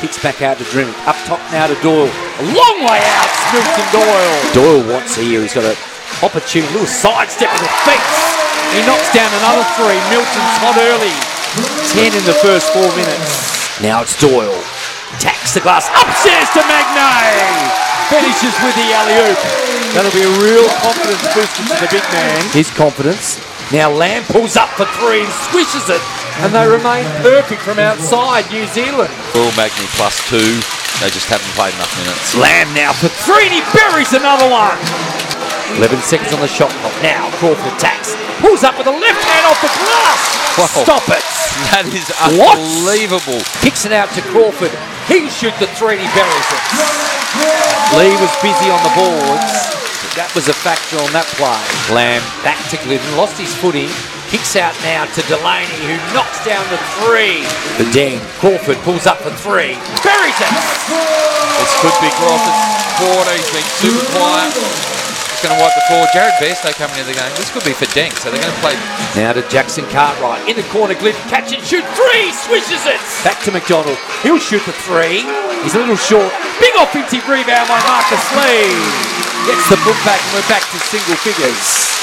Kicks back out to Drimick. Up top now to Doyle. A long way out, Milton Doyle. Doyle wants here. He's got an opportunity. Little sidestep with the feet. He knocks down another three. Milton's hot early. Ten in the first four minutes. Now it's Doyle. Tacks the glass. Upstairs to Magnay. Finishes with the alley-oop. That'll be a real confidence booster to the big man. His confidence. Now Lamb pulls up for three and swishes it. And they remain perfect from outside New Zealand. Royal Magnay plus two. They just haven't played enough minutes. Lamb now for three and he buries another one. 11 seconds on the shot clock. Now Crawford attacks. Pulls up with a left hand off the glass. Wow. Stop it. That is What? unbelievable. Kicks it out to Crawford. He shoots the three and he buries it. Lee was busy on the boards. That was a factor on that play. Lamb back to Glidden, lost his footing. Kicks out now to Delany, who knocks down the three. The Dang. Crawford pulls up for three. Buries it. This could be Crawford's quarter. He's been super quiet. He's going to wipe the floor. Jared Bairstow coming into the game. This could be for Deng, so they're going to play. Now to Jackson Cartwright. In the corner, Glidden. Catch and shoot. Three. Swishes it. Back to Macdonald. He'll shoot the three. He's a little short. Big offensive rebound by Marcus Lee. Gets the put back and we're back to single figures.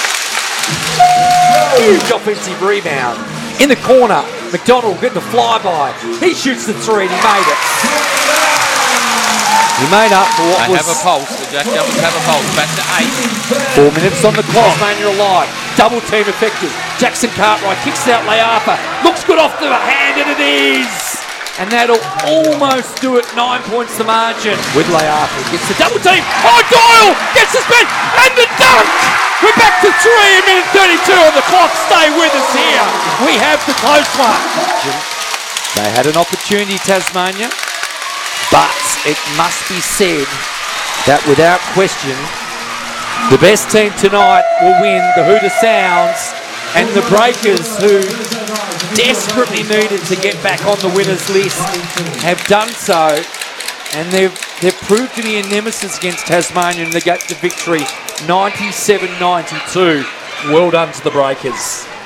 Huge offensive rebound. In the corner, Macdonald getting the flyby. He shoots the three and he made it. He made up for what They was have a pulse. The Jack Devils have a pulse. Back to eight. Four minutes on the clock. Tasmania alive. Double team effective. Jackson Cartwright kicks out Le'afa. Looks good off the hand, and it is. And that'll almost do it. Nine points the margin. With Le'afa. Gets the double team. Oh, Doyle gets the spin. On the clock. Stay with us here. We have the close one. They had an opportunity, Tasmania. But it must be said that without question, the best team tonight will win the Hooter Sounds and the Breakers, who desperately needed to get back on the winners list, have done so. And they've, they've proved to be a nemesis against Tasmania and they get the victory 97 92. Well done to the Breakers.